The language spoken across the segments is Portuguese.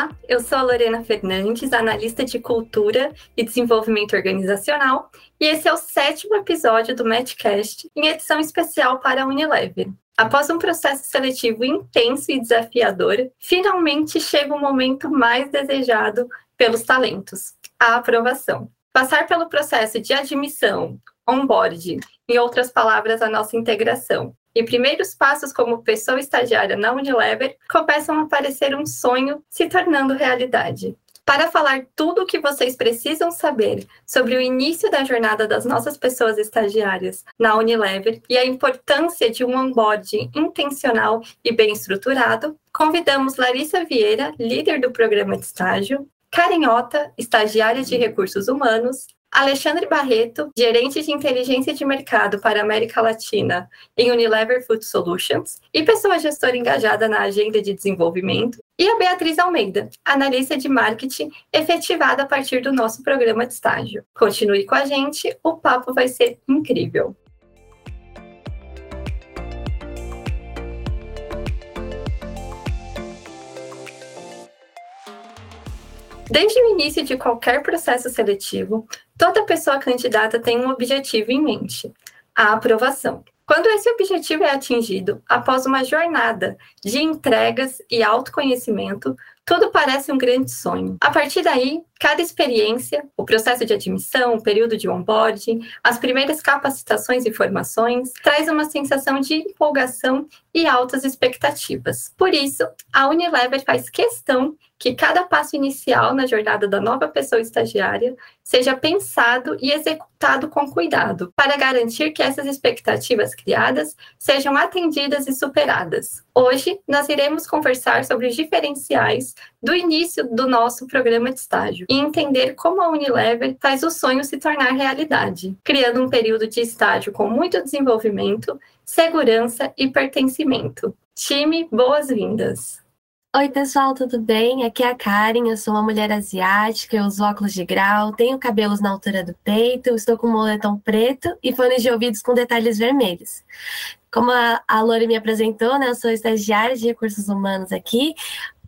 Olá, eu sou a Lorena Fernandes, analista de cultura e desenvolvimento organizacional, e esse é o sétimo episódio do Matchcast, em edição especial para a Unilever. Após um processo seletivo intenso e desafiador, finalmente chega o momento mais desejado pelos talentos, a aprovação. Passar pelo processo de admissão, onboarding, em outras palavras, a nossa integração, e primeiros passos como pessoa estagiária na Unilever começam a parecer um sonho se tornando realidade. Para falar tudo o que vocês precisam saber sobre o início da jornada das nossas pessoas estagiárias na Unilever e a importância de um onboarding intencional e bem estruturado, convidamos Larissa Vieira, líder do programa de estágio, Karen Ota, estagiária de recursos humanos, Alexandre Barreto, gerente de inteligência de mercado para América Latina em Unilever Food Solutions e pessoa gestora engajada na agenda de desenvolvimento, e a Beatriz Almeida, analista de marketing efetivada a partir do nosso programa de estágio. Continue com a gente, o papo vai ser incrível. Desde o início de qualquer processo seletivo, toda pessoa candidata tem um objetivo em mente: a aprovação. Quando esse objetivo é atingido após uma jornada de entregas e autoconhecimento, tudo parece um grande sonho. A partir daí, cada experiência, o processo de admissão, o período de onboarding, as primeiras capacitações e formações, traz uma sensação de empolgação e altas expectativas. Por isso, a Unilever faz questão que cada passo inicial na jornada da nova pessoa estagiária seja pensado e executado com cuidado, para garantir que essas expectativas criadas sejam atendidas e superadas. Hoje, nós iremos conversar sobre os diferenciais do início do nosso programa de estágio e entender como a Unilever faz o sonho se tornar realidade, criando um período de estágio com muito desenvolvimento, segurança e pertencimento. Time, boas-vindas! Oi, pessoal, tudo bem? Aqui é a Karen, eu sou uma mulher asiática, eu uso óculos de grau, tenho cabelos na altura do peito, estou com um moletom preto e fones de ouvidos com detalhes vermelhos. Como a, a Lori me apresentou, né, eu sou estagiária de recursos humanos aqui,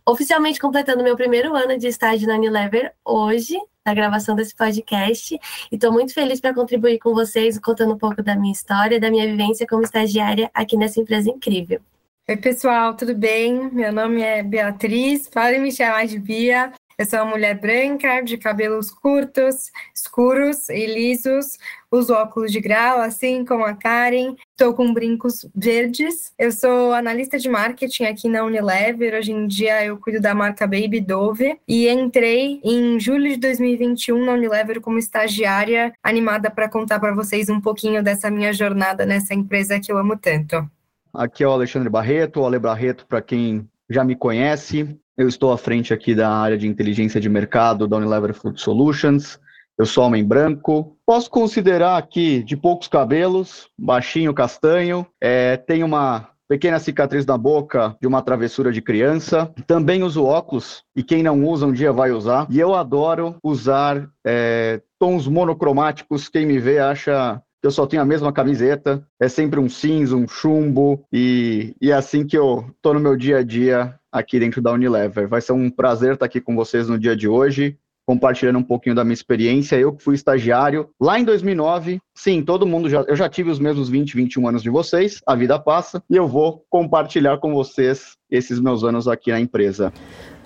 oficialmente completando meu primeiro ano de estágio na Unilever hoje, na gravação desse podcast, e estou muito feliz para contribuir com vocês, contando um pouco da minha história, da minha vivência como estagiária aqui nessa empresa incrível. Oi, pessoal, tudo bem? Meu nome é Beatriz, podem me chamar de Bia. Eu sou uma mulher branca, de cabelos curtos, escuros e lisos, uso óculos de grau, assim como a Karen, estou com brincos verdes. Eu sou analista de marketing aqui na Unilever, hoje em dia eu cuido da marca Baby Dove e entrei em julho de 2021 na Unilever como estagiária, animada para contar para vocês um pouquinho dessa minha jornada nessa empresa que eu amo tanto. Aqui é o Alexandre Barreto, o Ale Barreto, para quem já me conhece. Eu estou à frente aqui da área de inteligência de mercado da Unilever Food Solutions. Eu sou homem branco. Posso considerar aqui de poucos cabelos, baixinho, castanho. É, tenho uma pequena cicatriz na boca de uma travessura de criança. Também uso óculos e quem não usa um dia vai usar. E eu adoro usar é, tons monocromáticos. Quem me vê acha eu só tenho a mesma camiseta, é sempre um cinza, um chumbo, e, e é assim que eu tô no meu dia a dia aqui dentro da Unilever. Vai ser um prazer estar aqui com vocês no dia de hoje, compartilhando um pouquinho da minha experiência. Eu que fui estagiário lá em 2009. Sim, todo mundo já. Eu já tive os mesmos 20, 21 anos de vocês, a vida passa, e eu vou compartilhar com vocês esses meus anos aqui na empresa.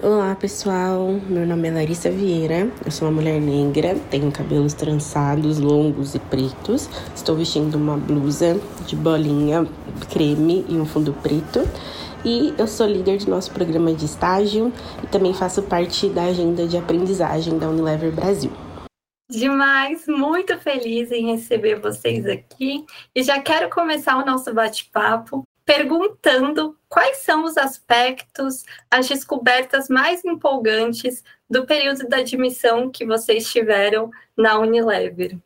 Olá pessoal, meu nome é Larissa Vieira, eu sou uma mulher negra, tenho cabelos trançados, longos e pretos, estou vestindo uma blusa de bolinha creme e um fundo preto e eu sou líder de nosso programa de estágio e também faço parte da agenda de aprendizagem da Unilever Brasil. Demais, muito feliz em receber vocês aqui e já quero começar o nosso bate-papo perguntando quais são os aspectos, as descobertas mais empolgantes do período da admissão que vocês tiveram na Unilever.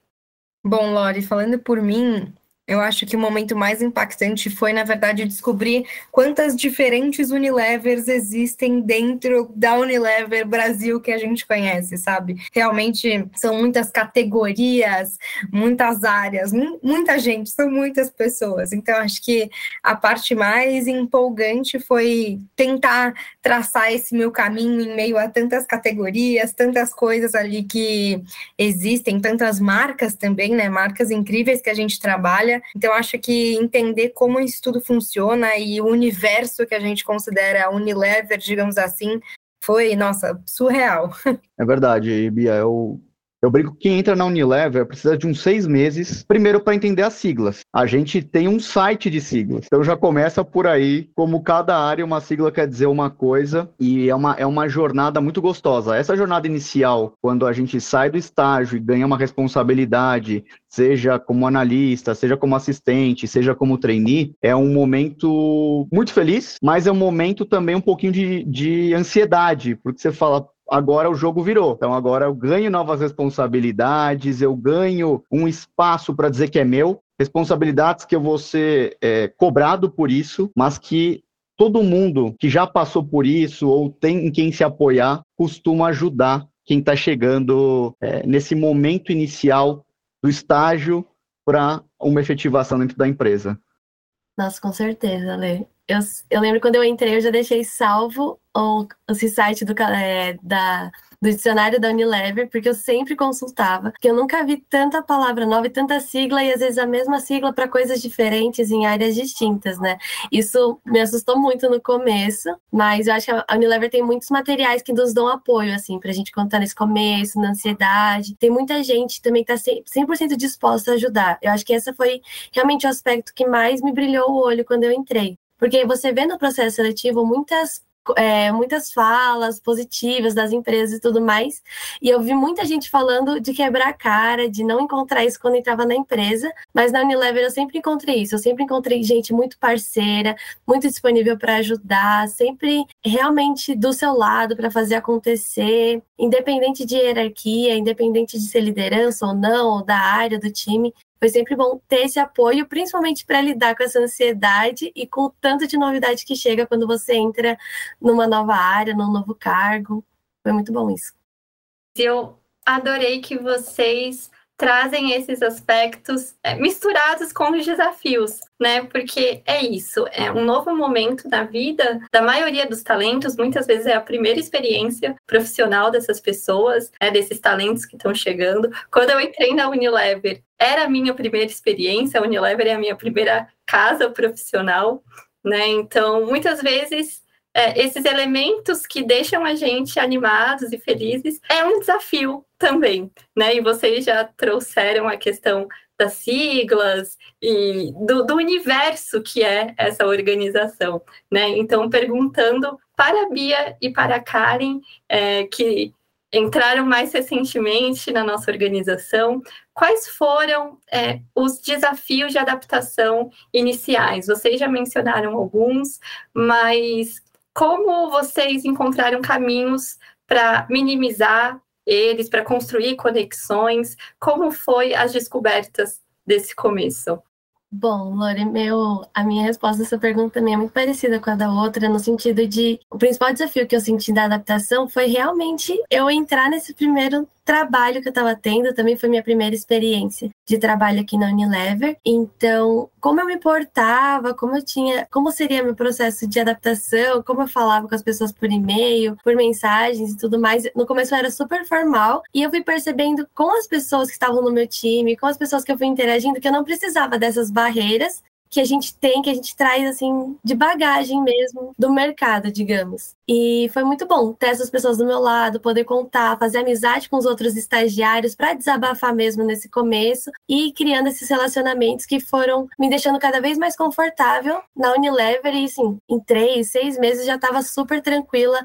Bom, Lori, falando por mim, Eu acho que o momento mais impactante foi, na verdade, descobrir quantas diferentes Unilevers existem dentro da Unilever Brasil que a gente conhece, sabe? Realmente são muitas categorias, muitas áreas, muita gente, são muitas pessoas. Então, acho que a parte mais empolgante foi tentar traçar esse meu caminho em meio a tantas categorias, tantas coisas ali que existem, tantas marcas também, né? Marcas incríveis que a gente trabalha. Então, acho que entender como isso tudo funciona e o universo que a gente considera Unilever, digamos assim, foi, nossa, surreal. É verdade, Bia. Eu, eu brinco que quem entra na Unilever precisa de uns seis meses, primeiro para entender as siglas. A gente tem um site de siglas, então já começa por aí, como cada área, uma sigla quer dizer uma coisa, e é uma, é uma jornada muito gostosa. Essa jornada inicial, quando a gente sai do estágio e ganha uma responsabilidade, seja como analista, seja como assistente, seja como trainee, é um momento muito feliz, mas é um momento também um pouquinho de, de ansiedade, porque você fala, agora o jogo virou. Então agora eu ganho novas responsabilidades, eu ganho um espaço para dizer que é meu, responsabilidades que eu vou ser é, cobrado por isso, mas que todo mundo que já passou por isso ou tem em quem se apoiar costuma ajudar quem está chegando é, nesse momento inicial do estágio para uma efetivação dentro da empresa. Nossa, com certeza, Lê. Eu, eu lembro quando eu entrei, eu já deixei salvo o, esse site do, é, da, do dicionário da Unilever, porque eu sempre consultava, porque eu nunca vi tanta palavra nova e tanta sigla, e às vezes a mesma sigla para coisas diferentes em áreas distintas, né? Isso me assustou muito no começo, mas eu acho que a Unilever tem muitos materiais que nos dão apoio, assim, para a gente contar nesse começo, na ansiedade. Tem muita gente também que está 100% disposta a ajudar. Eu acho que essa foi realmente o aspecto que mais me brilhou o olho quando eu entrei. Porque você vê no processo seletivo muitas é, muitas falas positivas das empresas e tudo mais. E eu vi muita gente falando de quebrar a cara, de não encontrar isso quando entrava na empresa. Mas na Unilever eu sempre encontrei isso. Eu sempre encontrei gente muito parceira, muito disponível para ajudar, sempre realmente do seu lado para fazer acontecer, independente de hierarquia, independente de ser liderança ou não, ou da área do time foi sempre bom ter esse apoio, principalmente para lidar com essa ansiedade e com o tanto de novidade que chega quando você entra numa nova área, num novo cargo. Foi muito bom isso. Eu adorei que vocês trazem esses aspectos é, misturados com os desafios, né? Porque é isso, é um novo momento na vida da maioria dos talentos, muitas vezes é a primeira experiência profissional dessas pessoas, é, desses talentos que estão chegando. Quando eu entrei na Unilever, era a minha primeira experiência, a Unilever é a minha primeira casa profissional, né? Então, muitas vezes é, esses elementos que deixam a gente animados e felizes é um desafio também, né? E vocês já trouxeram a questão das siglas e do, do universo que é essa organização, né? Então, perguntando para a Bia e para a Karen, é, que entraram mais recentemente na nossa organização, quais foram é, os desafios de adaptação iniciais? Vocês já mencionaram alguns, mas como vocês encontraram caminhos para minimizar eles, para construir conexões? Como foi as descobertas desse começo? Bom, Lore, meu, a minha resposta a essa pergunta também é muito parecida com a da outra, no sentido de o principal desafio que eu senti da adaptação foi realmente eu entrar nesse primeiro trabalho que eu estava tendo também foi minha primeira experiência de trabalho aqui na Unilever. Então, como eu me portava, como eu tinha, como seria meu processo de adaptação, como eu falava com as pessoas por e-mail, por mensagens e tudo mais. No começo era super formal e eu fui percebendo com as pessoas que estavam no meu time, com as pessoas que eu fui interagindo, que eu não precisava dessas barreiras que a gente tem, que a gente traz assim de bagagem mesmo do mercado, digamos. E foi muito bom ter essas pessoas do meu lado, poder contar, fazer amizade com os outros estagiários para desabafar mesmo nesse começo e criando esses relacionamentos que foram me deixando cada vez mais confortável na Unilever e assim, em três, seis meses já estava super tranquila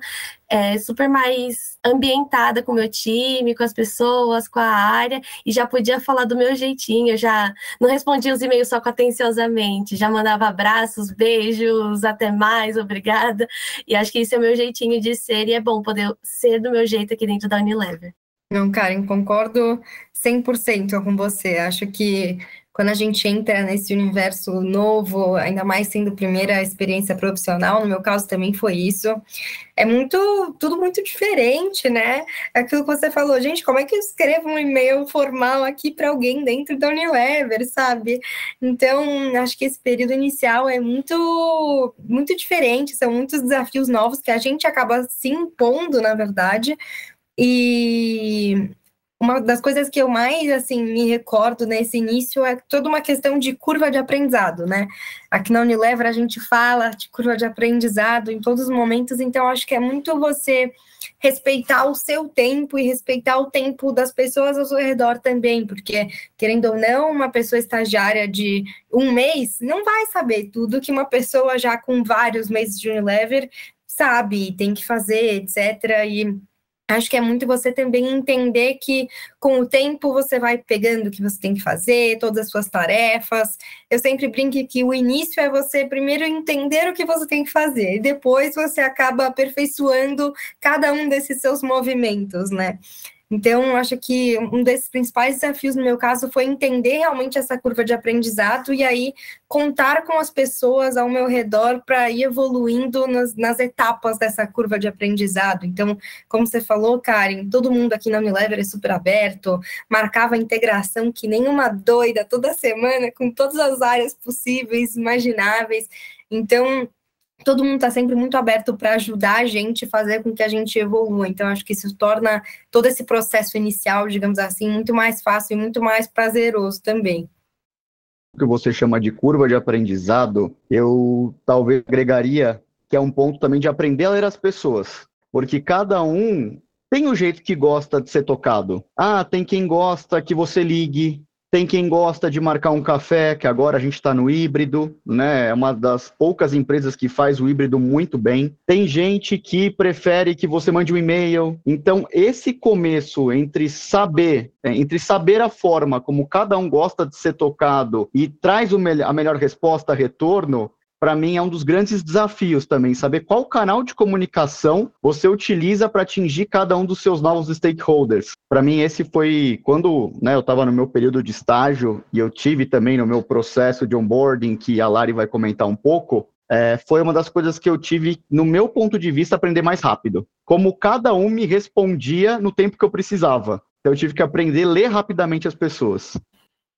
é, super mais ambientada com o meu time, com as pessoas, com a área, e já podia falar do meu jeitinho, eu já não respondia os e-mails só com atenciosamente, já mandava abraços, beijos, até mais, obrigada. E acho que isso é o jeitinho de ser, e é bom poder ser do meu jeito aqui dentro da Unilever. Não, Karen, concordo 100% com você. Acho que quando a gente entra nesse universo novo, ainda mais sendo primeira experiência profissional, no meu caso também foi isso. É muito, tudo muito diferente, né? Aquilo que você falou, gente, como é que eu escrevo um e-mail formal aqui para alguém dentro da Unilever, sabe? Então, acho que esse período inicial é muito, muito diferente, são muitos desafios novos que a gente acaba se impondo, na verdade. E uma das coisas que eu mais assim me recordo nesse início é toda uma questão de curva de aprendizado, né? Aqui na Unilever a gente fala de curva de aprendizado em todos os momentos, então acho que é muito você respeitar o seu tempo e respeitar o tempo das pessoas ao seu redor também, porque querendo ou não, uma pessoa estagiária de um mês não vai saber tudo que uma pessoa já com vários meses de Unilever sabe, tem que fazer, etc. E Acho que é muito você também entender que com o tempo você vai pegando o que você tem que fazer, todas as suas tarefas. Eu sempre brinco que o início é você primeiro entender o que você tem que fazer, e depois você acaba aperfeiçoando cada um desses seus movimentos, né? Então, acho que um desses principais desafios no meu caso foi entender realmente essa curva de aprendizado e aí contar com as pessoas ao meu redor para ir evoluindo nas, nas, etapas dessa curva de aprendizado. Então, como você falou, Karen, todo mundo aqui na Unilever é super aberto, marcava integração que nem uma doida toda semana com todas as áreas possíveis, imagináveis. Então, todo mundo está sempre muito aberto para ajudar a gente fazer com que a gente evolua. Então, acho que isso torna todo esse processo inicial, digamos assim, muito mais fácil e muito mais prazeroso também. O que você chama de curva de aprendizado, eu talvez agregaria que é um ponto também de aprender a ler as pessoas. Porque cada um tem o jeito que gosta de ser tocado. Ah, tem quem gosta que você ligue, tem quem gosta de marcar um café, que agora a gente está no híbrido, né? É uma das poucas empresas que faz o híbrido muito bem. Tem gente que prefere que você mande um e-mail. Então, esse começo entre saber, é, entre saber a forma como cada um gosta de ser tocado e traz a melhor resposta, retorno, para mim é um dos grandes desafios também, saber qual canal de comunicação você utiliza para atingir cada um dos seus novos stakeholders. Para mim, esse foi quando né, eu estava no meu período de estágio e eu tive também no meu processo de onboarding, que a Lari vai comentar um pouco, é, foi uma das coisas que eu tive, no meu ponto de vista, aprender mais rápido. Como cada um me respondia no tempo que eu precisava. Então, eu tive que aprender a ler rapidamente as pessoas.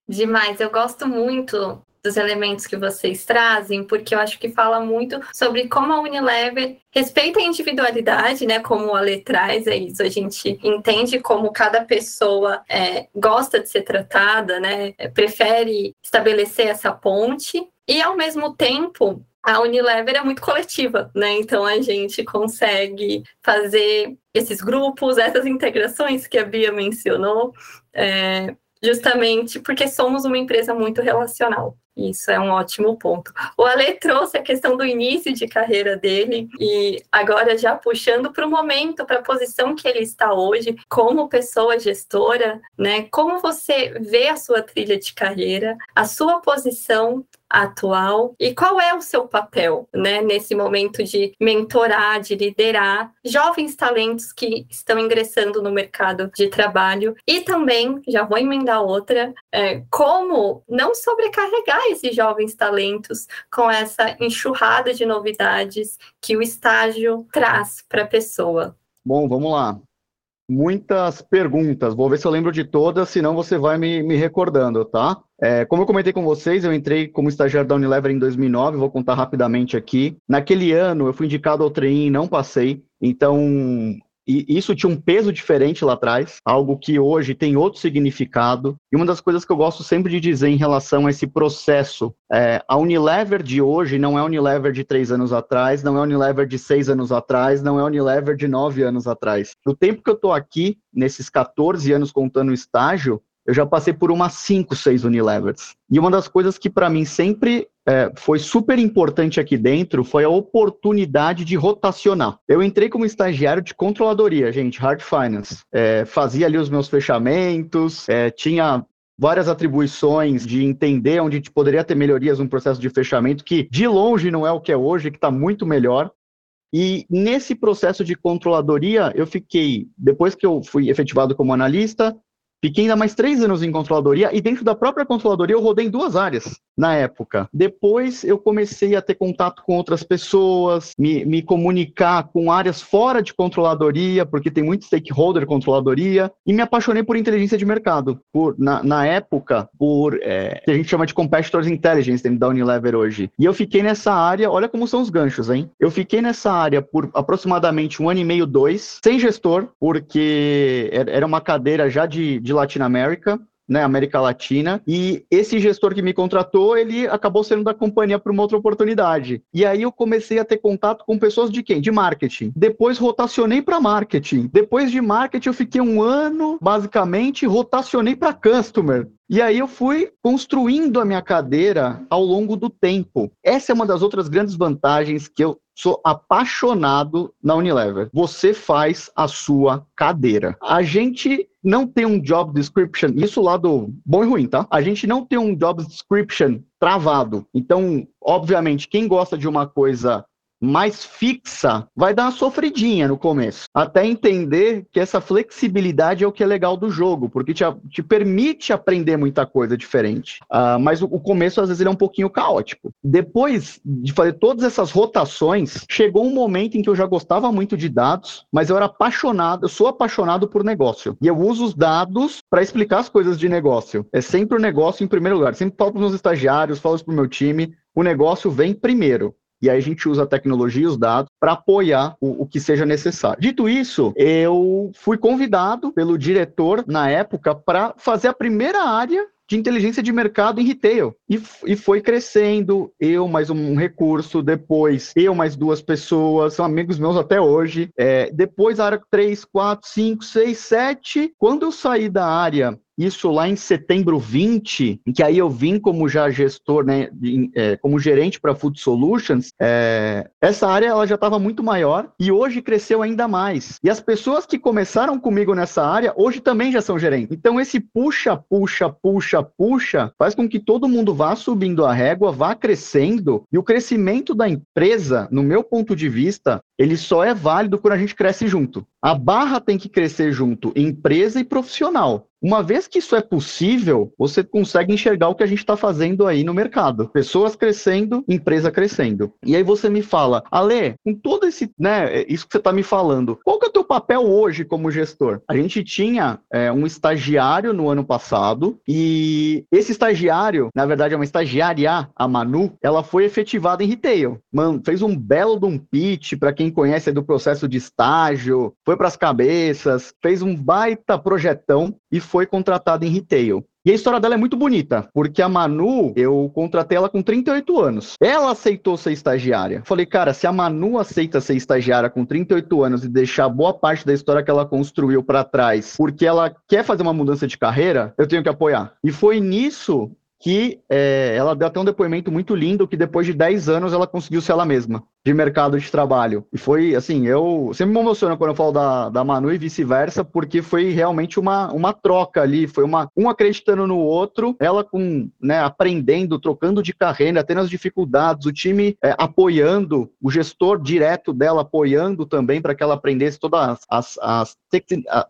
Demais, eu gosto muito dos elementos que vocês trazem, porque eu acho que fala muito sobre como a Unilever respeita a individualidade, né? Como a lei traz, é isso. A gente entende como cada pessoa é, gosta de ser tratada, né? É, prefere estabelecer essa ponte. E, ao mesmo tempo, a Unilever é muito coletiva, né? Então a gente consegue fazer esses grupos, essas integrações que a Bia mencionou, é, justamente porque somos uma empresa muito relacional. Isso é um ótimo ponto. O Ale trouxe a questão do início de carreira dele e agora já puxando para o momento, para a posição que ele está hoje, como pessoa gestora, né? Como você vê a sua trilha de carreira, a sua posição atual? E qual é o seu papel, né, nesse momento de mentorar, de liderar jovens talentos que estão ingressando no mercado de trabalho? E também, já vou emendar outra, é, como não sobrecarregar esses jovens talentos com essa enxurrada de novidades que o estágio traz para a pessoa. Bom, vamos lá muitas perguntas. Vou ver se eu lembro de todas, senão você vai me, me recordando, tá? É, como eu comentei com vocês, eu entrei como estagiário da Unilever em 2009, vou contar rapidamente aqui. Naquele ano, eu fui indicado ao trem e não passei. Então, e isso tinha um peso diferente lá atrás, algo que hoje tem outro significado. E uma das coisas que eu gosto sempre de dizer em relação a esse processo, é, a Unilever de hoje não é a Unilever de três anos atrás, não é a Unilever de seis anos atrás, não é a Unilever de nove anos atrás. No tempo que eu estou aqui, nesses 14 anos contando o estágio, eu já passei por umas 5, 6 Unilevers. E uma das coisas que para mim sempre é, foi super importante aqui dentro foi a oportunidade de rotacionar. Eu entrei como estagiário de controladoria, gente, hard finance. É, fazia ali os meus fechamentos, é, tinha várias atribuições de entender onde poderia ter melhorias no processo de fechamento, que de longe não é o que é hoje, que está muito melhor. E nesse processo de controladoria, eu fiquei, depois que eu fui efetivado como analista, Fiquei ainda mais três anos em controladoria e dentro da própria controladoria eu rodei em duas áreas na época. Depois eu comecei a ter contato com outras pessoas, me, me comunicar com áreas fora de controladoria, porque tem muito stakeholder controladoria, e me apaixonei por inteligência de mercado. Por, na, na época, por é, que a gente chama de competitors intelligence dentro da Unilever hoje. E eu fiquei nessa área, olha como são os ganchos, hein? Eu fiquei nessa área por aproximadamente um ano e meio, dois, sem gestor, porque era uma cadeira já de, de Latinoamérica né, América Latina, e esse gestor que me contratou, ele acabou sendo da companhia para uma outra oportunidade. E aí eu comecei a ter contato com pessoas de quem? De marketing. Depois rotacionei para marketing. Depois de marketing eu fiquei um ano, basicamente, rotacionei para customer. E aí eu fui construindo a minha cadeira ao longo do tempo. Essa é uma das outras grandes vantagens que eu sou apaixonado na Unilever. Você faz a sua cadeira. A gente não tem um job description, isso lado bom e ruim, tá? A gente não tem um job description travado. Então, obviamente, quem gosta de uma coisa mais fixa, vai dar uma sofridinha no começo, até entender que essa flexibilidade é o que é legal do jogo, porque te, te permite aprender muita coisa diferente. Uh, mas o, o, começo, às vezes, ele é um pouquinho caótico. Depois de fazer todas essas rotações, chegou um momento em que eu já gostava muito de dados, mas eu era apaixonado, eu sou apaixonado por negócio. E eu uso os dados para explicar as coisas de negócio. É sempre o negócio em primeiro lugar. Sempre falo para os meus estagiários, falo isso para o meu time, o negócio vem primeiro e aí a gente usa a tecnologia e os dados para apoiar o, o, que seja necessário. Dito isso, eu fui convidado pelo diretor na época para fazer a primeira área de inteligência de mercado em retail. E, e foi crescendo, eu mais um recurso, depois eu mais duas pessoas, são amigos meus até hoje. É, depois a área 3, 4, 5, 6, 7. Quando eu saí da área isso lá em setembro 20, em que aí eu vim como já gestor, né, de, é, como gerente para Food Solutions, é, essa área ela já estava muito maior e hoje cresceu ainda mais. E as pessoas que começaram comigo nessa área, hoje também já são gerentes. Então esse puxa, puxa, puxa, puxa, faz com que todo mundo vá subindo a régua, vá crescendo, e o crescimento da empresa, no meu ponto de vista, ele só é válido quando a gente cresce junto. A barra tem que crescer junto, empresa e profissional. Uma vez que isso é possível, você consegue enxergar o que a gente está fazendo aí no mercado. Pessoas crescendo, empresa crescendo. E aí você me fala, Ale, com todo esse, né, isso que você está me falando, qual que é o teu papel hoje como gestor? A gente tinha é, um estagiário no ano passado e esse estagiário, na verdade é uma estagiária, a Manu, ela foi efetivada em retail. Mano, fez um belo de um pitch para quem conhece do processo de estágio, foi para as cabeças, fez um baita projetão e foi contratada em retail. E a história dela é muito bonita, porque a Manu, eu contratei ela com 38 anos. Ela aceitou ser estagiária. Falei, cara, se a Manu aceita ser estagiária com 38 anos e deixar boa parte da história que ela construiu para trás, porque ela quer fazer uma mudança de carreira, eu tenho que apoiar. E foi nisso que é, ela deu até um depoimento muito lindo que depois de 10 anos ela conseguiu ser ela mesma de mercado de trabalho. E foi assim, eu sempre me emociono quando eu falo da, da Manu e vice-versa, porque foi realmente uma, uma troca ali, foi uma um acreditando no outro, ela com, né, aprendendo, trocando de carreira, tendo as dificuldades, o time é, apoiando, o gestor direto dela apoiando também para que ela aprendesse todas as, as, as,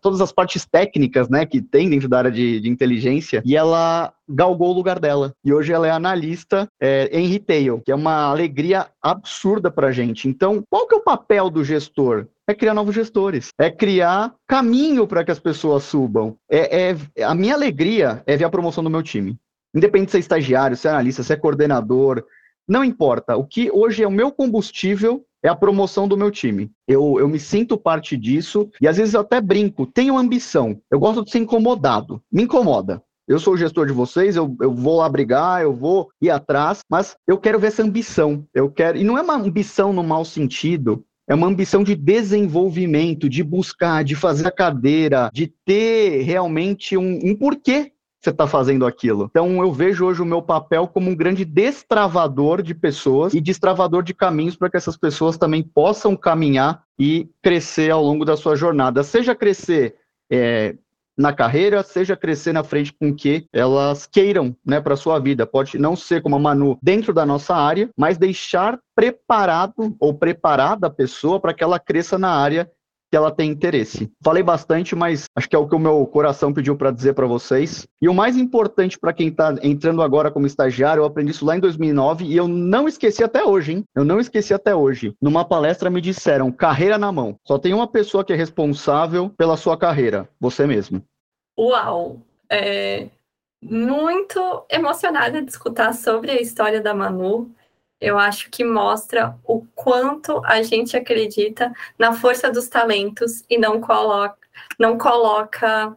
todas as partes técnicas, né, que tem dentro da área de, de inteligência, e ela galgou o lugar dela. E hoje ela é analista é, em retail, que é uma alegria absurda para gente. Então, qual que é o papel do gestor? É criar novos gestores, é criar caminho para que as pessoas subam. É, é, a minha alegria é ver a promoção do meu time. Independente se é estagiário, se é analista, se é coordenador, não importa. O que hoje é o meu combustível é a promoção do meu time. Eu, eu me sinto parte disso e às vezes eu até brinco, tenho ambição. Eu gosto de ser incomodado. Me incomoda. Eu sou o gestor de vocês, eu, eu vou brigar, eu vou ir atrás, mas eu quero ver essa ambição. Eu quero. E não é uma ambição no mau sentido, é uma ambição de desenvolvimento, de buscar, de fazer a cadeira, de ter realmente um, um porquê você está fazendo aquilo. Então, eu vejo hoje o meu papel como um grande destravador de pessoas e destravador de caminhos para que essas pessoas também possam caminhar e crescer ao longo da sua jornada. Seja crescer é, na carreira, seja crescer na frente com que elas queiram, né, para sua vida. Pode não ser como a Manu dentro da nossa área, mas deixar preparado ou preparada a pessoa para que ela cresça na área que ela tem interesse. Falei bastante, mas acho que é o que o meu coração pediu para dizer para vocês. E o mais importante para quem está entrando agora como estagiário, eu aprendi isso lá em 2009 e eu não esqueci até hoje, hein? Eu não esqueci até hoje. Numa palestra me disseram: carreira na mão. Só tem uma pessoa que é responsável pela sua carreira, você mesmo. Uau! É muito emocionada de escutar sobre a história da Manu eu acho que mostra o quanto a gente acredita na força dos talentos e não coloca, não coloca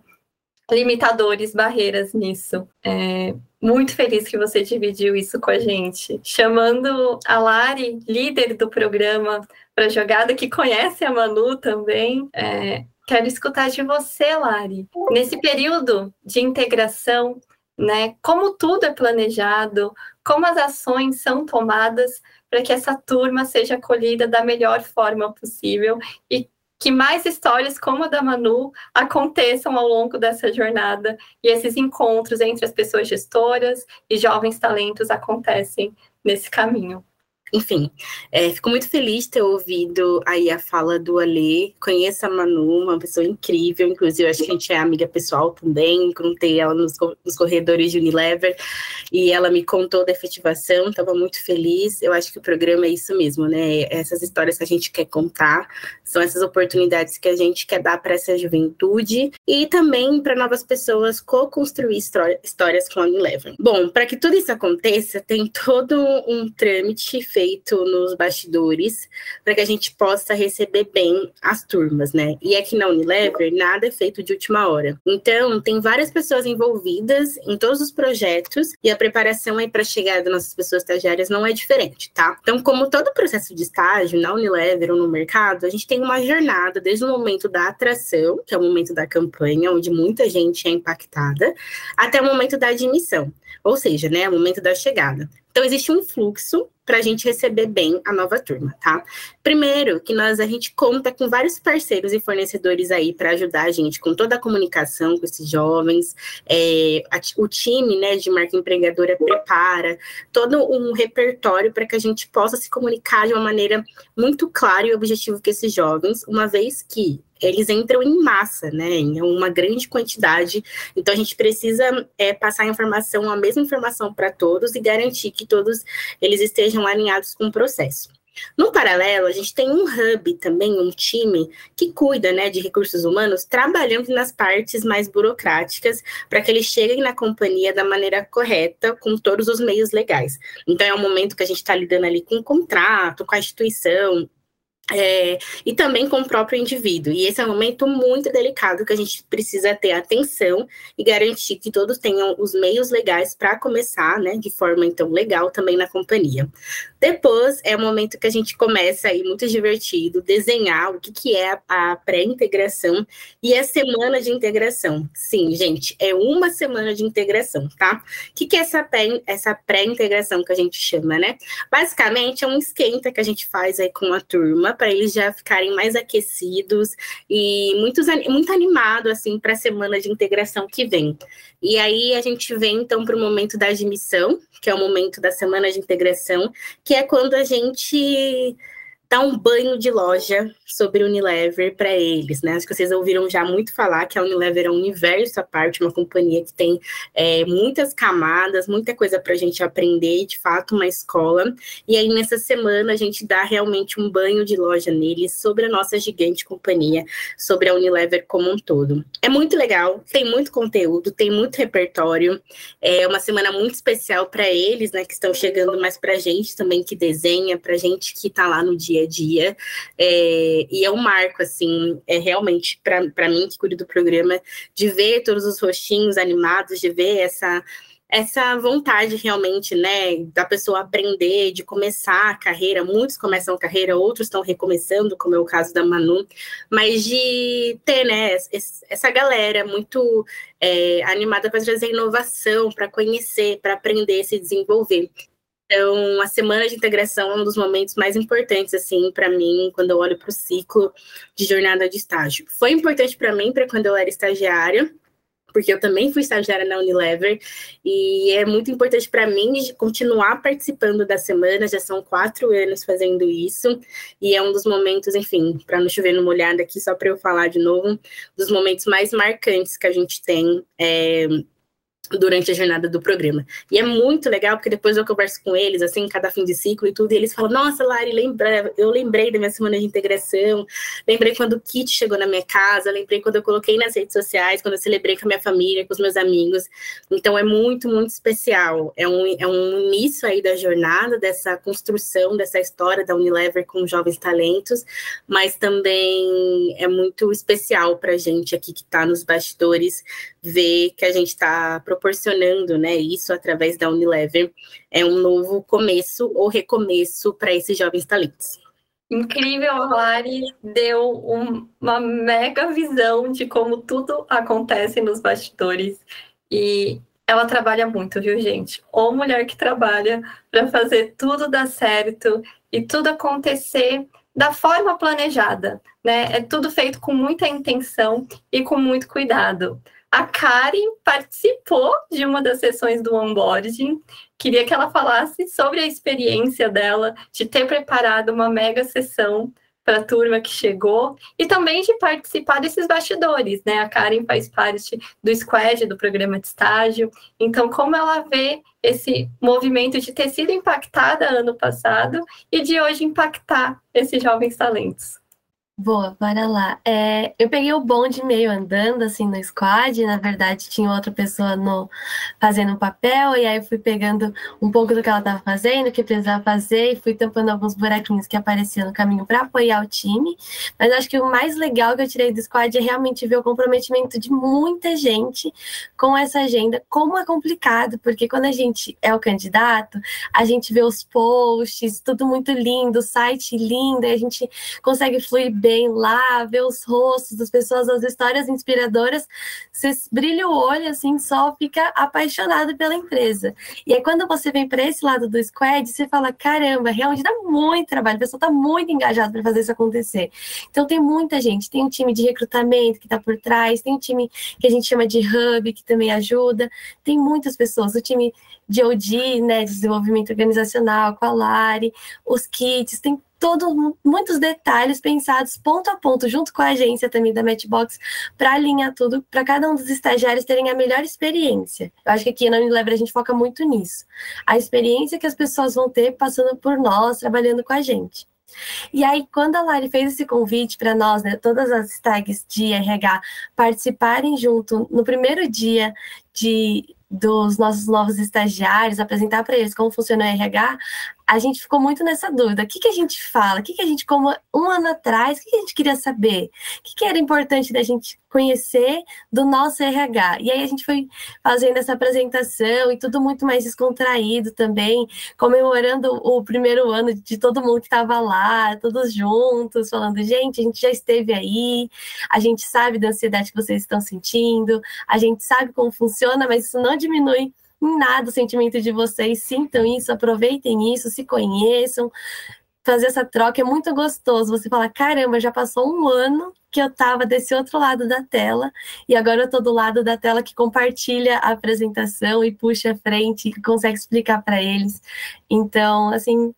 limitadores, barreiras nisso. É, muito feliz que você dividiu isso com a gente. Chamando a Lari, líder do programa para jogada, que conhece a Manu também. É, quero escutar de você, Lari. Nesse período de integração, né? Como tudo é planejado, como as ações são tomadas para que essa turma seja acolhida da melhor forma possível e que mais histórias como a da Manu aconteçam ao longo dessa jornada e esses encontros entre as pessoas gestoras e jovens talentos acontecem nesse caminho. Enfim, é, fico muito feliz de ter ouvido aí a fala do Alê. Conheço a Manu, uma pessoa incrível, inclusive acho que a gente é amiga pessoal também. Encontrei ela nos, nos corredores de Unilever e ela me contou da efetivação, estava muito feliz. Eu acho que o programa é isso mesmo, né? Essas histórias que a gente quer contar, são essas oportunidades que a gente quer dar para essa juventude e também para novas pessoas co-construir histórias com a Unilever. Bom, para que tudo isso aconteça, tem todo um trâmite feito feito nos bastidores para que a gente possa receber bem as turmas, né? E aqui na Unilever, nada é feito de última hora. Então, tem várias pessoas envolvidas em todos os projetos e a preparação aí para a das nossas pessoas estagiárias não é diferente, tá? Então, como todo processo de estágio na Unilever ou no mercado, a gente tem uma jornada desde o momento da atração, que é o momento da campanha, onde muita gente é impactada, até o momento da admissão, ou seja, né, o momento da chegada. Então, existe um fluxo para a gente receber bem a nova turma, tá? Primeiro, que nós a gente conta com vários parceiros e fornecedores aí para ajudar a gente com toda a comunicação com esses jovens, é, a, o time, né, de marca empregadora prepara todo um repertório para que a gente possa se comunicar de uma maneira muito clara e objetiva com esses jovens, uma vez que eles entram em massa, né, em uma grande quantidade. Então a gente precisa é, passar a informação, a mesma informação para todos e garantir que todos eles estejam alinhados com o processo. No paralelo, a gente tem um hub também, um time que cuida né, de recursos humanos, trabalhando nas partes mais burocráticas para que eles cheguem na companhia da maneira correta, com todos os meios legais. Então, é um momento que a gente está lidando ali com o contrato, com a instituição, é, e também com o próprio indivíduo. E esse é um momento muito delicado que a gente precisa ter atenção e garantir que todos tenham os meios legais para começar, né, de forma então legal também na companhia. Depois é o momento que a gente começa aí muito divertido, desenhar o que, que é a, pré-integração e a semana de integração. Sim, gente, é uma semana de integração, tá? O que, que é essa pré-integração essa pré que a gente chama, né? Basicamente é um esquenta que a gente faz aí com a turma para eles já ficarem mais aquecidos e muitos, muito animado assim para a semana de integração que vem. E aí a gente vem então para o momento da admissão, que é o momento da semana de integração, que é quando a gente dar um banho de loja sobre Unilever para eles, né? Acho que vocês ouviram já muito falar que a Unilever é um universo à parte, uma companhia que tem é, muitas camadas, muita coisa para a gente aprender, de fato, uma escola. E aí, nessa semana, a gente dá realmente um banho de loja neles sobre a nossa gigante companhia, sobre a Unilever como um todo. É muito legal, tem muito conteúdo, tem muito repertório, é uma semana muito especial para eles, né? Que estão chegando mais para a gente também, que desenha, para a gente que está lá no dia dia a dia. É, e é um marco, assim, é realmente para mim que cuido do programa, de ver todos os rostinhos animados, de ver essa essa vontade realmente, né, da pessoa aprender, de começar a carreira. Muitos começam a carreira, outros estão recomeçando, como é o caso da Manu, mas de ter, né, essa galera muito é, animada para trazer inovação, para conhecer, para aprender, se desenvolver. Então, a semana de integração é um dos momentos mais importantes, assim, para mim, quando eu olho para o ciclo de jornada de estágio. Foi importante para mim, para quando eu era estagiária, porque eu também fui estagiária na Unilever e é muito importante para mim continuar participando da semana. Já são quatro anos fazendo isso e é um dos momentos, enfim, para não chover no molhado aqui, só para eu falar de novo, dos momentos mais marcantes que a gente tem. É, durante a jornada do programa. E é muito legal, porque depois eu converso com eles, assim, cada fim de ciclo e tudo, e eles falam, nossa, Lari, lembra, eu lembrei da minha semana de integração, lembrei quando o kit chegou na minha casa, lembrei quando eu coloquei nas redes sociais, quando eu celebrei com a minha família, com os meus amigos. Então é muito, muito especial. É um, é um início aí da jornada, dessa construção, dessa história da Unilever com jovens talentos, mas também é muito especial para a gente aqui que está nos bastidores, ver que a gente está proporcionando né, isso através da Unilever. É um novo começo ou recomeço para esses jovens talentos. Incrível, a Lari deu uma mega visão de como tudo acontece nos bastidores. E ela trabalha muito, viu, gente? Ou mulher que trabalha para fazer tudo dar certo e tudo acontecer da forma planejada, né? É tudo feito com muita intenção e com muito cuidado. A Karen participou de uma das sessões do onboarding. Queria que ela falasse sobre a experiência dela de ter preparado uma mega sessão para a turma que chegou e também de participar desses bastidores, né? A Karen faz parte do squad do programa de estágio. Então, como ela vê esse movimento de ter sido impactada ano passado e de hoje impactar esses jovens talentos? Boa, bora lá. É, eu peguei o bonde meio andando, assim, no squad. Na verdade, tinha outra pessoa no, fazendo um papel, e aí eu fui pegando um pouco do que ela estava fazendo, o que precisava fazer, e fui tampando alguns buraquinhos que apareciam no caminho para apoiar o time. Mas acho que o mais legal que eu tirei do squad é realmente ver o comprometimento de muita gente com essa agenda. Como é complicado, porque quando a gente é o candidato, a gente vê os posts, tudo muito lindo, o site lindo, e a gente consegue fluir bem lá, ver os rostos das pessoas, as histórias inspiradoras, você brilha o olho, assim, só fica apaixonado pela empresa. E aí, quando você vem para esse lado do squad, você fala: caramba, realmente dá muito trabalho, a pessoa está muito engajada para fazer isso acontecer. Então, tem muita gente, tem um time de recrutamento que está por trás, tem um time que a gente chama de hub, que também ajuda, tem muitas pessoas, o time de OD, né, de desenvolvimento organizacional, com a Lari, os kits, tem todo, muitos detalhes pensados ponto a ponto, junto com a agência também da Matchbox, para alinhar tudo, para cada um dos estagiários terem a melhor experiência. Eu acho que aqui na Unilever a gente foca muito nisso. A experiência que as pessoas vão ter passando por nós, trabalhando com a gente. E aí, quando a Lari fez esse convite para nós, né, todas as tags de RH participarem junto no primeiro dia de dos nossos novos estagiários, apresentar para eles como funciona o RH, a gente ficou muito nessa dúvida. O que, que a gente fala? O que, que a gente, como um ano atrás, o que, que a gente queria saber? O que, que era importante da gente conhecer do nosso RH? E aí a gente foi fazendo essa apresentação e tudo muito mais descontraído também, comemorando o primeiro ano de todo mundo que estava lá, todos juntos, falando, gente, a gente já esteve aí, a gente sabe da ansiedade que vocês estão sentindo, a gente sabe como funciona, mas isso não diminui em nada o sentimento de vocês. Sintam isso, aproveitem isso, se conheçam. Fazer essa troca é muito gostoso. Você fala: caramba, já passou um ano que eu estava desse outro lado da tela e agora eu estou do lado da tela que compartilha a apresentação e puxa a frente e consegue explicar para eles. Então, assim,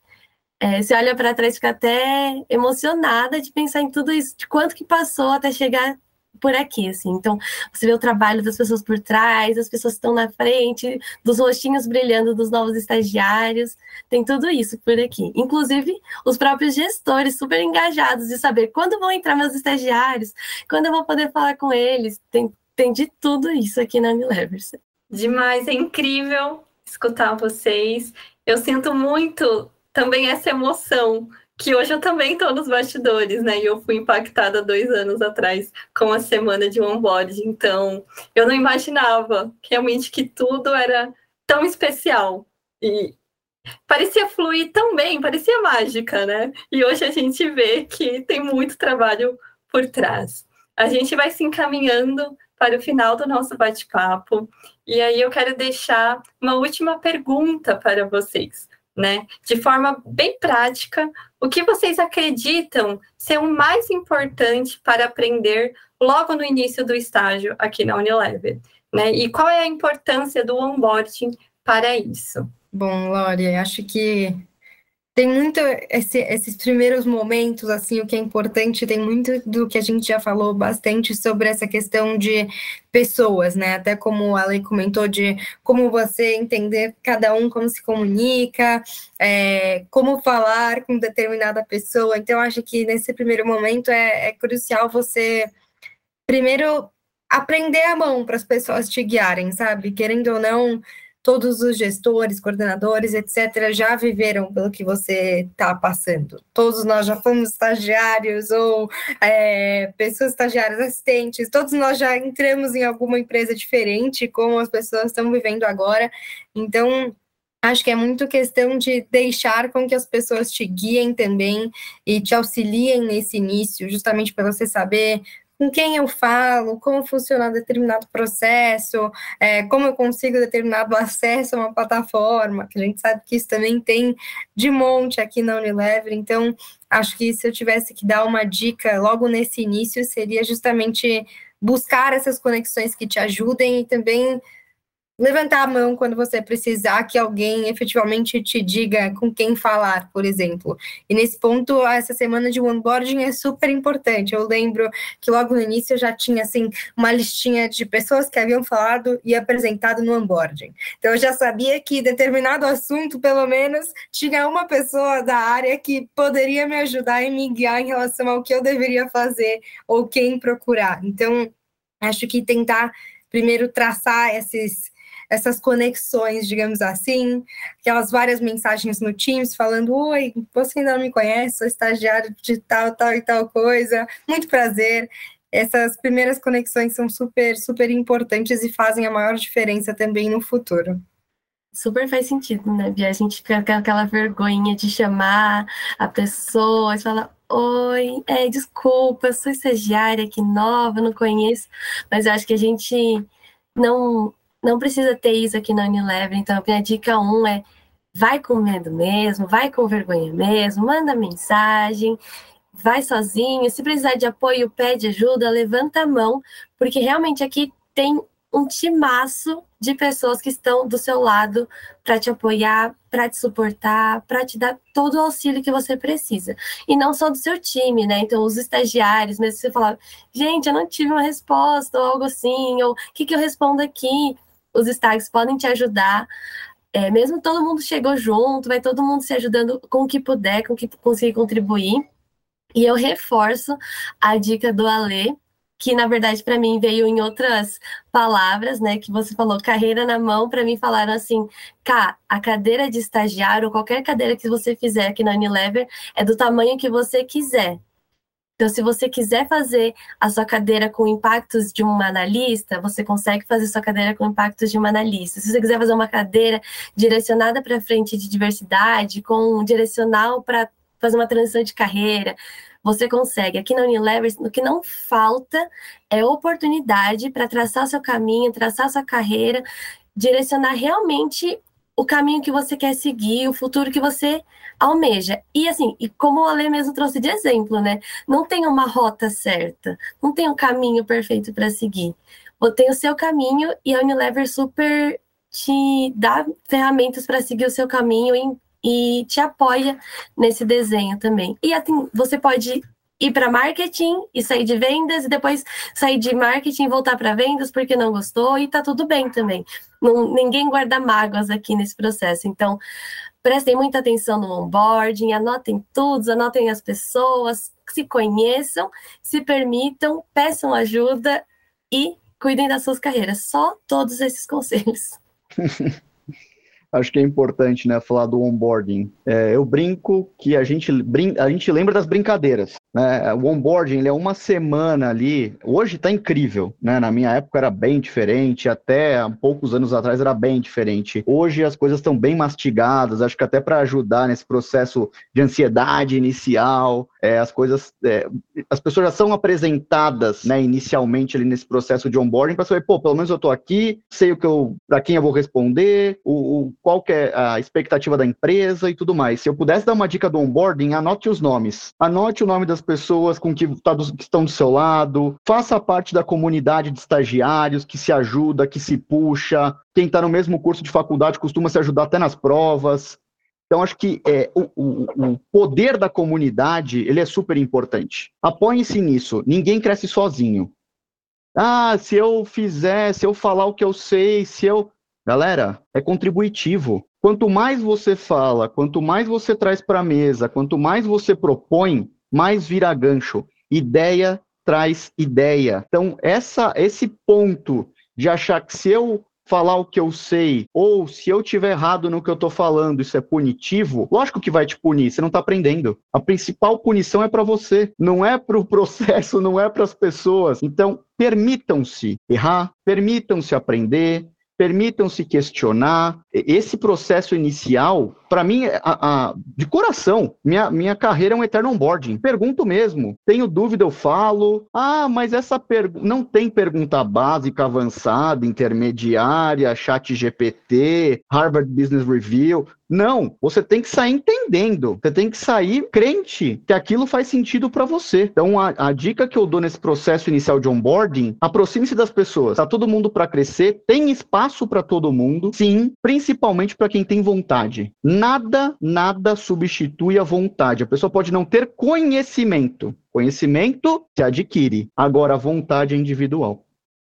é, você olha para trás fica até emocionada de pensar em tudo isso, de quanto que passou até chegar por aqui, assim. Então, você vê o trabalho das pessoas por trás, as pessoas estão na frente, dos rostinhos brilhando dos novos estagiários, tem tudo isso por aqui. Inclusive, os próprios gestores super engajados de saber quando vão entrar meus estagiários, quando eu vou poder falar com eles, tem, tem de tudo isso aqui na Unilevers. Demais, é incrível escutar vocês. Eu sinto muito também essa emoção que hoje eu também estou nos bastidores, né? E eu fui impactada dois anos atrás com a semana de onboard. Então, eu não imaginava realmente que tudo era tão especial. E parecia fluir tão bem, parecia mágica, né? E hoje a gente vê que tem muito trabalho por trás. A gente vai se encaminhando para o final do nosso bate-papo. E aí eu quero deixar uma última pergunta para vocês né? De forma bem prática, o que vocês acreditam ser o mais importante para aprender logo no início do estágio aqui na Unilever. Né? E qual é a importância do onboarding para isso? Bom, Lore, acho que tem muito esse, esses primeiros momentos, assim, o que é importante, tem muito do que a gente já falou bastante sobre essa questão de pessoas, né? Até como a Lei comentou, de como você entender cada um como se comunica, é, como falar com determinada pessoa. Então, acho que nesse primeiro momento é, é crucial você, primeiro, aprender a mão para as pessoas te guiarem, sabe? Querendo ou não todos os gestores, coordenadores, etc., já viveram pelo que você está passando. Todos nós já fomos estagiários ou é, pessoas estagiárias assistentes, todos nós já entramos em alguma empresa diferente, como as pessoas estão vivendo agora. Então, acho que é muito questão de deixar com que as pessoas te guiem também e te auxiliem nesse início, justamente para você saber com quem eu falo, como funciona determinado processo, é, como eu consigo determinado acesso a uma plataforma, que a gente sabe que isso também tem de monte aqui na Unilever, então acho que se eu tivesse que dar uma dica logo nesse início, seria justamente buscar essas conexões que te ajudem e também levantar a mão quando você precisar que alguém efetivamente te diga com quem falar, por exemplo. E nesse ponto, essa semana de onboarding é super importante. Eu lembro que logo no início eu já tinha assim uma listinha de pessoas que haviam falado e apresentado no onboarding. Então eu já sabia que determinado assunto, pelo menos, tinha uma pessoa da área que poderia me ajudar e me guiar em relação ao que eu deveria fazer ou quem procurar. Então, acho que tentar primeiro traçar esses essas conexões, digamos assim, aquelas várias mensagens no Teams falando: Oi, você ainda não me conhece, sou estagiário de tal, tal e tal coisa, muito prazer. Essas primeiras conexões são super, super importantes e fazem a maior diferença também no futuro. Super faz sentido, né, Bia? A gente fica com aquela vergonha de chamar a pessoa e falar: Oi, é, desculpa, sou estagiária aqui nova, não conheço, mas eu acho que a gente não não precisa ter isso aqui na Unilever. Então, a minha dica um é vai com medo mesmo, vai com vergonha mesmo, manda mensagem, vai sozinho. Se precisar de apoio, pede ajuda, levanta a mão, porque realmente aqui tem um timaço de pessoas que estão do seu lado para te apoiar, para te suportar, para te dar todo o auxílio que você precisa. E não só do seu time, né? Então, os estagiários, mesmo se você falar, gente, eu não tive uma resposta, ou algo assim, ou o que, que eu respondo aqui? Os staggs podem te ajudar. É, mesmo todo mundo chegou junto, vai todo mundo se ajudando com o que puder, com o que conseguir contribuir. E eu reforço a dica do Alê, que na verdade para mim veio em outras palavras, né? Que você falou carreira na mão, para mim falaram assim, cá, a cadeira de estagiário, qualquer cadeira que você fizer aqui na Unilever, é do tamanho que você quiser. Então, se você quiser fazer a sua cadeira com impactos de uma analista, você consegue fazer sua cadeira com impactos de uma analista. Se você quiser fazer uma cadeira direcionada para frente de diversidade, com um direcional para fazer uma transição de carreira, você consegue. Aqui na Unilever, o que não falta é oportunidade para traçar seu caminho, traçar sua carreira, direcionar realmente o caminho que você quer seguir, o futuro que você almeja. E assim, e como o Ale mesmo trouxe de exemplo, né? Não tem uma rota certa, não tem um caminho perfeito para seguir. Tem o seu caminho e a Unilever super te dá ferramentas para seguir o seu caminho e, e te apoia nesse desenho também. E assim, você pode ir para marketing e sair de vendas e depois sair de marketing e voltar para vendas porque não gostou e tá tudo bem também. Não, ninguém guarda mágoas aqui nesse processo. Então, prestem muita atenção no onboarding, anotem tudo, anotem as pessoas, se conheçam, se permitam, peçam ajuda e cuidem das suas carreiras. Só todos esses conselhos. acho que é importante, né, falar do onboarding. É, eu brinco que a gente, brin a gente lembra das brincadeiras, né? O onboarding ele é uma semana ali. Hoje está incrível, né? Na minha época era bem diferente, até há poucos anos atrás era bem diferente. Hoje as coisas estão bem mastigadas. Acho que até para ajudar nesse processo de ansiedade inicial, é, as coisas, é, as pessoas já são apresentadas, né, inicialmente ali nesse processo de onboarding para saber, pô, pelo menos eu estou aqui, sei o que eu, para quem eu vou responder, o, o qual é a expectativa da empresa e tudo mais. Se eu pudesse dar uma dica do onboarding, anote os nomes. Anote o nome das pessoas com que, tá do, que estão do seu lado, faça parte da comunidade de estagiários que se ajuda, que se puxa. Quem está no mesmo curso de faculdade costuma se ajudar até nas provas. Então, acho que é, o, o, o, poder da comunidade ele é super importante. Apoie-se nisso. Ninguém cresce sozinho. Ah, se eu fizer, se eu falar o que eu sei, se eu. Galera, é contributivo. Quanto mais você fala, quanto mais você traz para a mesa, quanto mais você propõe, mais vira gancho. Ideia traz ideia. Então, essa, esse ponto de achar que se eu falar o que eu sei, ou se eu tiver errado no que eu estou falando, isso é punitivo, lógico que vai te punir, você não está aprendendo. A principal punição é para você, não é para o processo, não é para as pessoas. Então, permitam-se errar, permitam-se aprender, permitam-se questionar. Esse processo inicial, para mim, a, a, de coração, minha, minha carreira é um eterno onboarding. Pergunto mesmo. Tenho dúvida, eu falo. Ah, mas essa pergunta. Não tem pergunta básica, avançada, intermediária, chat GPT, Harvard Business Review. Não, você tem que sair entendendo, você tem que sair crente que aquilo faz sentido para você. Então, a, a, dica que eu dou nesse processo inicial de onboarding, aproxime-se das pessoas. Tá todo mundo para crescer, tem espaço para todo mundo, sim, principalmente para quem tem vontade. Nada, nada substitui a vontade. A pessoa pode não ter conhecimento. Conhecimento se adquire. Agora, a vontade é individual.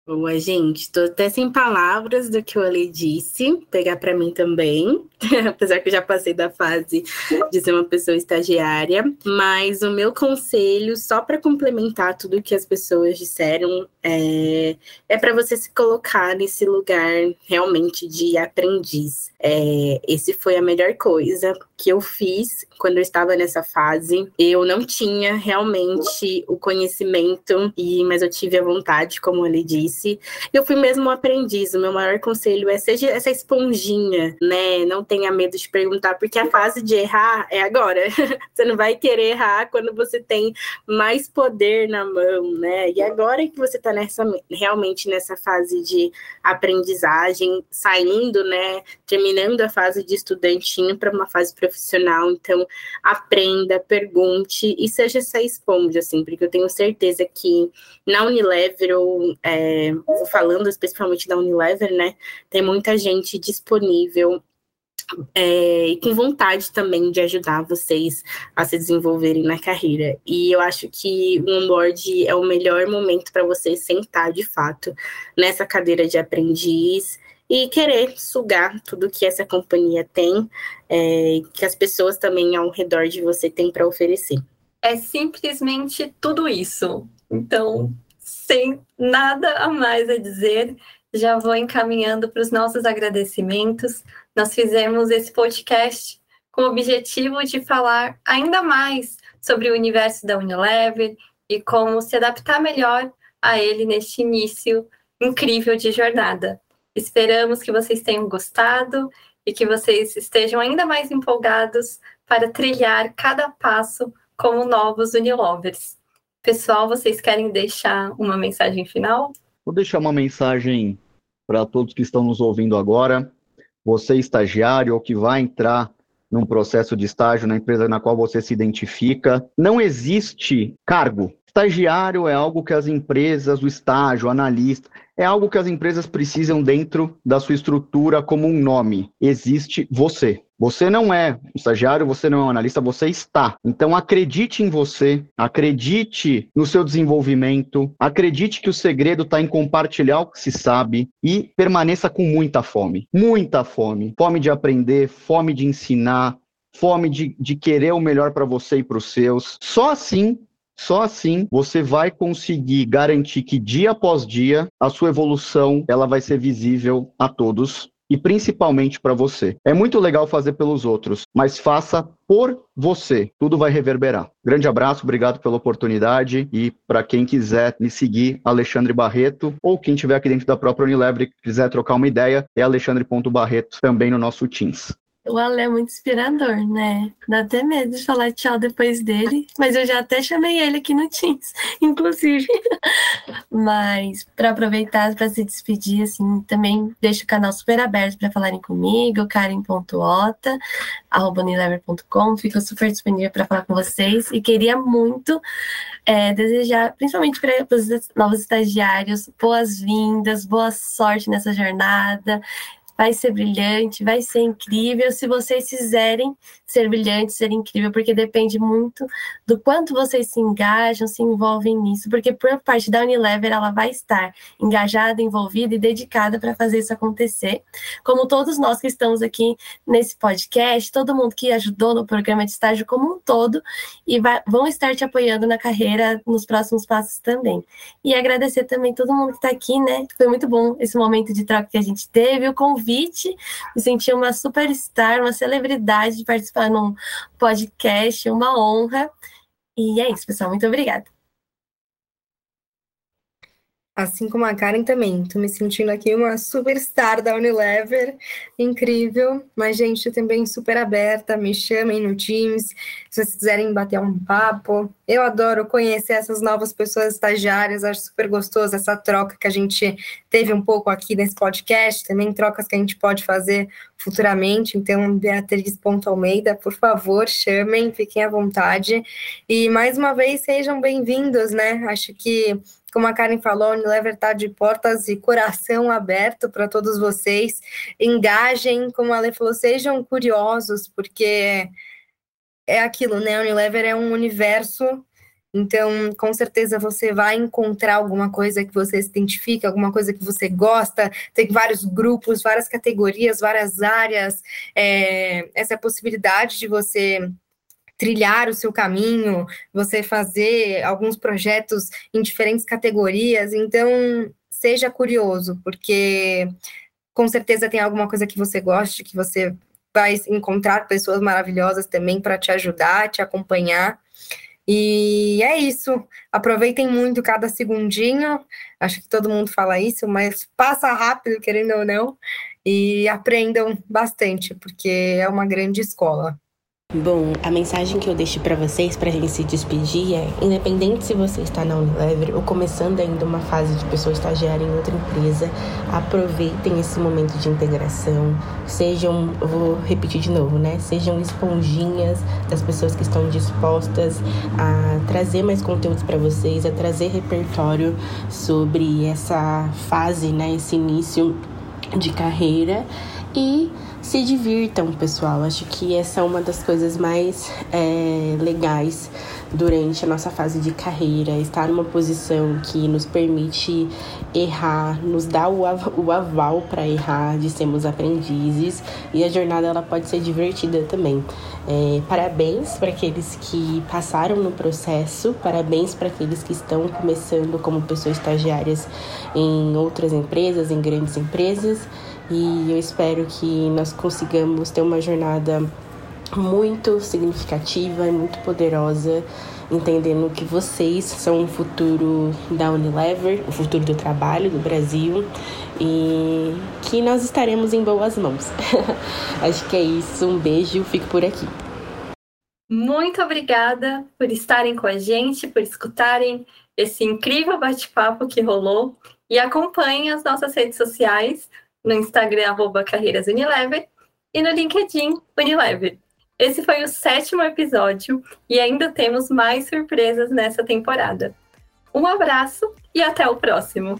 Boa, gente. Tô até sem palavras do que o Ali disse. Pegar para mim também. Apesar que eu já passei da fase de ser uma pessoa estagiária. Mas o meu conselho, só para complementar tudo que as pessoas disseram, é, é para você se colocar nesse lugar realmente de aprendiz. É, esse foi a melhor coisa que eu fiz quando eu estava nessa fase. Eu não tinha realmente o conhecimento, e mas eu tive a vontade, como ele disse. Eu fui mesmo um aprendiz. O meu maior conselho é seja essa esponjinha, né? Não tenha medo de perguntar, porque a fase de errar é agora. você não vai querer errar quando você tem mais poder na mão, né? E agora que você está nessa realmente nessa fase de aprendizagem, saindo, né, terminando a fase de estudantinho para uma fase profissional, então aprenda, pergunte e seja essa esponja, assim, porque eu tenho certeza que na Unilever, ou é, falando especificamente da Unilever, né, tem muita gente disponível é, e com vontade também de ajudar vocês a se desenvolverem na carreira. E eu acho que o onboard é o melhor momento para você sentar de fato nessa cadeira de aprendiz e querer sugar tudo que essa companhia tem, é, que as pessoas também ao redor de você têm para oferecer. É simplesmente tudo isso. Então, sem nada a mais a dizer, já vou encaminhando para os nossos agradecimentos. Nós fizemos esse podcast com o objetivo de falar ainda mais sobre o universo da Unilever e como se adaptar melhor a ele neste início incrível de jornada. Esperamos que vocês tenham gostado e que vocês estejam ainda mais empolgados para trilhar cada passo como novos Unilovers. Pessoal, vocês querem deixar uma mensagem final? Vou deixar uma mensagem para todos que estão nos ouvindo agora. Você, estagiário, ou que vai entrar num processo de estágio na empresa na qual você se identifica, não existe cargo. Estagiário é algo que as empresas, o estágio, o analista, é algo que as empresas precisam dentro da sua estrutura como um nome. Existe você. Você não é um estagiário, você não é um analista, você está. Então acredite em você, acredite no seu desenvolvimento, acredite que o segredo está em compartilhar o que se sabe e permaneça com muita fome. Muita fome. Fome de aprender, fome de ensinar, fome de, de querer o melhor para você e para os seus. Só assim só assim você vai conseguir garantir que dia após dia a sua evolução ela vai ser visível a todos e principalmente para você. É muito legal fazer pelos outros, mas faça por você. Tudo vai reverberar. Grande abraço, obrigado pela oportunidade e para quem quiser me seguir, Alexandre Barreto, ou quem estiver aqui dentro da própria Unilever e quiser trocar uma ideia, é alexandre.barreto também no nosso Teams. O Ale é muito inspirador, né? Dá até medo de falar tchau depois dele, mas eu já até chamei ele aqui no Teams, inclusive. mas para aproveitar para se despedir, assim, também deixo o canal super aberto para falarem comigo, karen.ota, arroba fico super disponível para falar com vocês e queria muito é, desejar, principalmente para os novos estagiários, boas-vindas, boa sorte nessa jornada vai ser brilhante, vai ser incrível. Se vocês fizerem ser brilhante, ser incrível, porque depende muito do quanto vocês se engajam, se envolvem nisso, porque por parte da Unilever ela vai estar engajada, envolvida e dedicada para fazer isso acontecer. Como todos nós que estamos aqui nesse podcast, todo mundo que ajudou no programa de estágio como um todo e vai, vão estar te apoiando na carreira nos próximos passos também. E agradecer também todo mundo que está aqui, né? Foi muito bom esse momento de troca que a gente teve, o convite convite, me senti uma superstar, uma celebridade de participar num podcast, uma honra. E é isso, pessoal. Muito obrigada. Assim como a Karen também, tô me sentindo aqui uma superstar da Unilever, incrível, mas gente, também super aberta, me chamem no Teams, se vocês quiserem bater um papo. Eu adoro conhecer essas novas pessoas estagiárias, acho super gostoso essa troca que a gente teve um pouco aqui nesse podcast, também trocas que a gente pode fazer futuramente, então Beatriz.almeida, por favor, chamem, fiquem à vontade. E mais uma vez, sejam bem-vindos, né? Acho que como a Karen falou, a Unilever está de portas e coração aberto para todos vocês. Engajem, como a Ale falou, sejam curiosos, porque é aquilo, né? A Unilever é um universo então, com certeza você vai encontrar alguma coisa que você se identifica, alguma coisa que você gosta. Tem vários grupos, várias categorias, várias áreas. É, essa possibilidade de você trilhar o seu caminho, você fazer alguns projetos em diferentes categorias. Então, seja curioso, porque com certeza tem alguma coisa que você goste, que você vai encontrar pessoas maravilhosas também para te ajudar, te acompanhar. E é isso. Aproveitem muito cada segundinho. Acho que todo mundo fala isso, mas passa rápido, querendo ou não, e aprendam bastante, porque é uma grande escola. Bom, a mensagem que eu deixo para vocês para a gente se despedir é: independente se você está na Unilever ou começando ainda uma fase de pessoa estagiária em outra empresa, aproveitem esse momento de integração. Sejam, vou repetir de novo, né? Sejam esponjinhas das pessoas que estão dispostas a trazer mais conteúdos para vocês, a trazer repertório sobre essa fase, né? Esse início de carreira e se divirtam, pessoal. Acho que essa é uma das coisas mais é, legais durante a nossa fase de carreira, estar numa posição que nos permite errar, nos dá o, av o aval para errar, de sermos aprendizes e a jornada ela pode ser divertida também. É, parabéns para aqueles que passaram no processo, parabéns para aqueles que estão começando como pessoas estagiárias em outras empresas, em grandes empresas e eu espero que nós consigamos ter uma jornada muito significativa e muito poderosa, entendendo que vocês são o futuro da Unilever, o futuro do trabalho do Brasil e que nós estaremos em boas mãos. Acho que é isso. Um beijo, fico por aqui. Muito obrigada por estarem com a gente, por escutarem esse incrível bate-papo que rolou e acompanhem as nossas redes sociais no Instagram, arroba Carreiras Unilever, e no LinkedIn, Unilever. Esse foi o sétimo episódio e ainda temos mais surpresas nessa temporada. Um abraço e até o próximo!